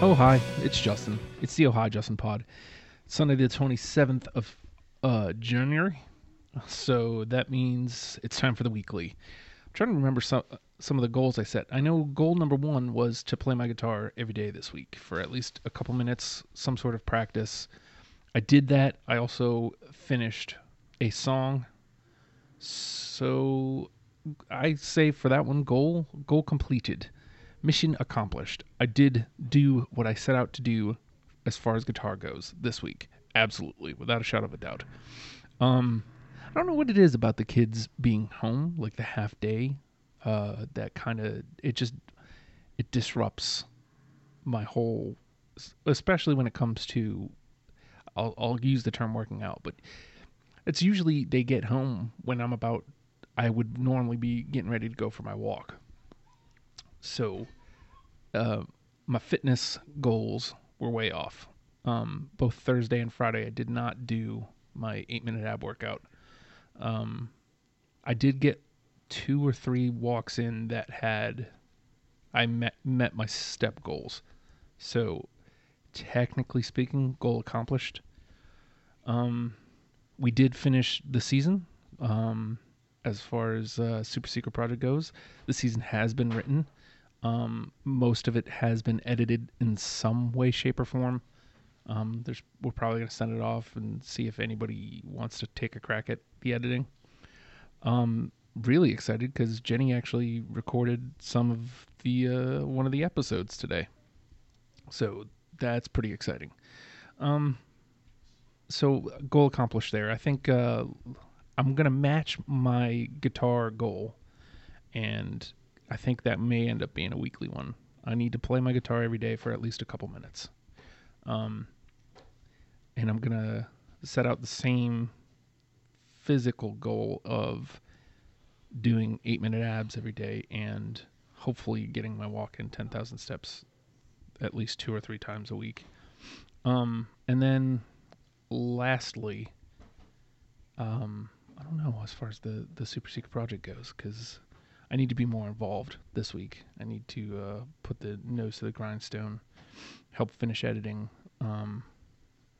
Oh, hi, it's Justin. It's the Oh Hi Justin Pod. Sunday, the 27th of uh, January. So that means it's time for the weekly. I'm trying to remember some some of the goals I set. I know goal number one was to play my guitar every day this week for at least a couple minutes, some sort of practice. I did that. I also finished a song. So I say for that one, goal goal completed, mission accomplished. I did do what I set out to do as far as guitar goes this week. Absolutely, without a shadow of a doubt. Um, I don't know what it is about the kids being home, like the half day, uh, that kind of it just it disrupts my whole, especially when it comes to. I'll, I'll use the term working out, but it's usually they get home when I'm about I would normally be getting ready to go for my walk. So, uh, my fitness goals were way off. Um, both Thursday and Friday, I did not do my eight minute ab workout. Um, I did get two or three walks in that had I met met my step goals. So, technically speaking, goal accomplished. Um, we did finish the season. Um, as far as uh, Super Secret Project goes, the season has been written. Um, most of it has been edited in some way, shape, or form. Um, there's we're probably gonna send it off and see if anybody wants to take a crack at the editing. Um, really excited because Jenny actually recorded some of the uh, one of the episodes today, so that's pretty exciting. Um, so goal accomplished there. I think uh, I'm gonna match my guitar goal, and I think that may end up being a weekly one. I need to play my guitar every day for at least a couple minutes. Um, and I'm gonna set out the same physical goal of doing eight minute abs every day and hopefully getting my walk in 10,000 steps at least two or three times a week. Um, and then lastly, um, I don't know as far as the, the super secret project goes, because I need to be more involved this week. I need to uh, put the nose to the grindstone, help finish editing. Um,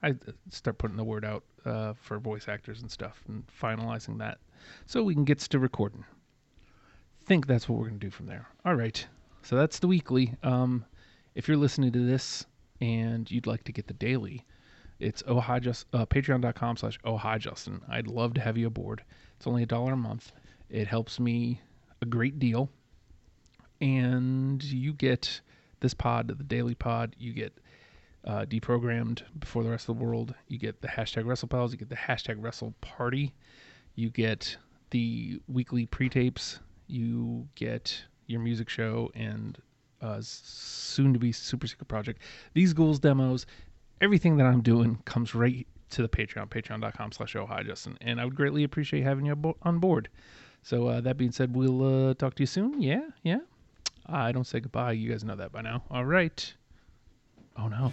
I uh, start putting the word out uh, for voice actors and stuff, and finalizing that, so we can get to recording. Think that's what we're gonna do from there. All right, so that's the weekly. Um, if you're listening to this and you'd like to get the daily, it's oh hi just uh, patreon.com slash oh hi justin i'd love to have you aboard it's only a dollar a month it helps me a great deal. And you get this pod the daily pod. You get uh, deprogrammed before the rest of the world. You get the hashtag wrestlepals you get the hashtag wrestle party. You get the weekly pre-tapes. You get your music show and uh, soon to be super secret project. These ghouls demos everything that I'm doing comes right to the Patreon, patreon.com slash Justin. And I would greatly appreciate having you on board. So uh, that being said, we'll uh, talk to you soon. Yeah, yeah. I don't say goodbye. You guys know that by now. All right. Oh no.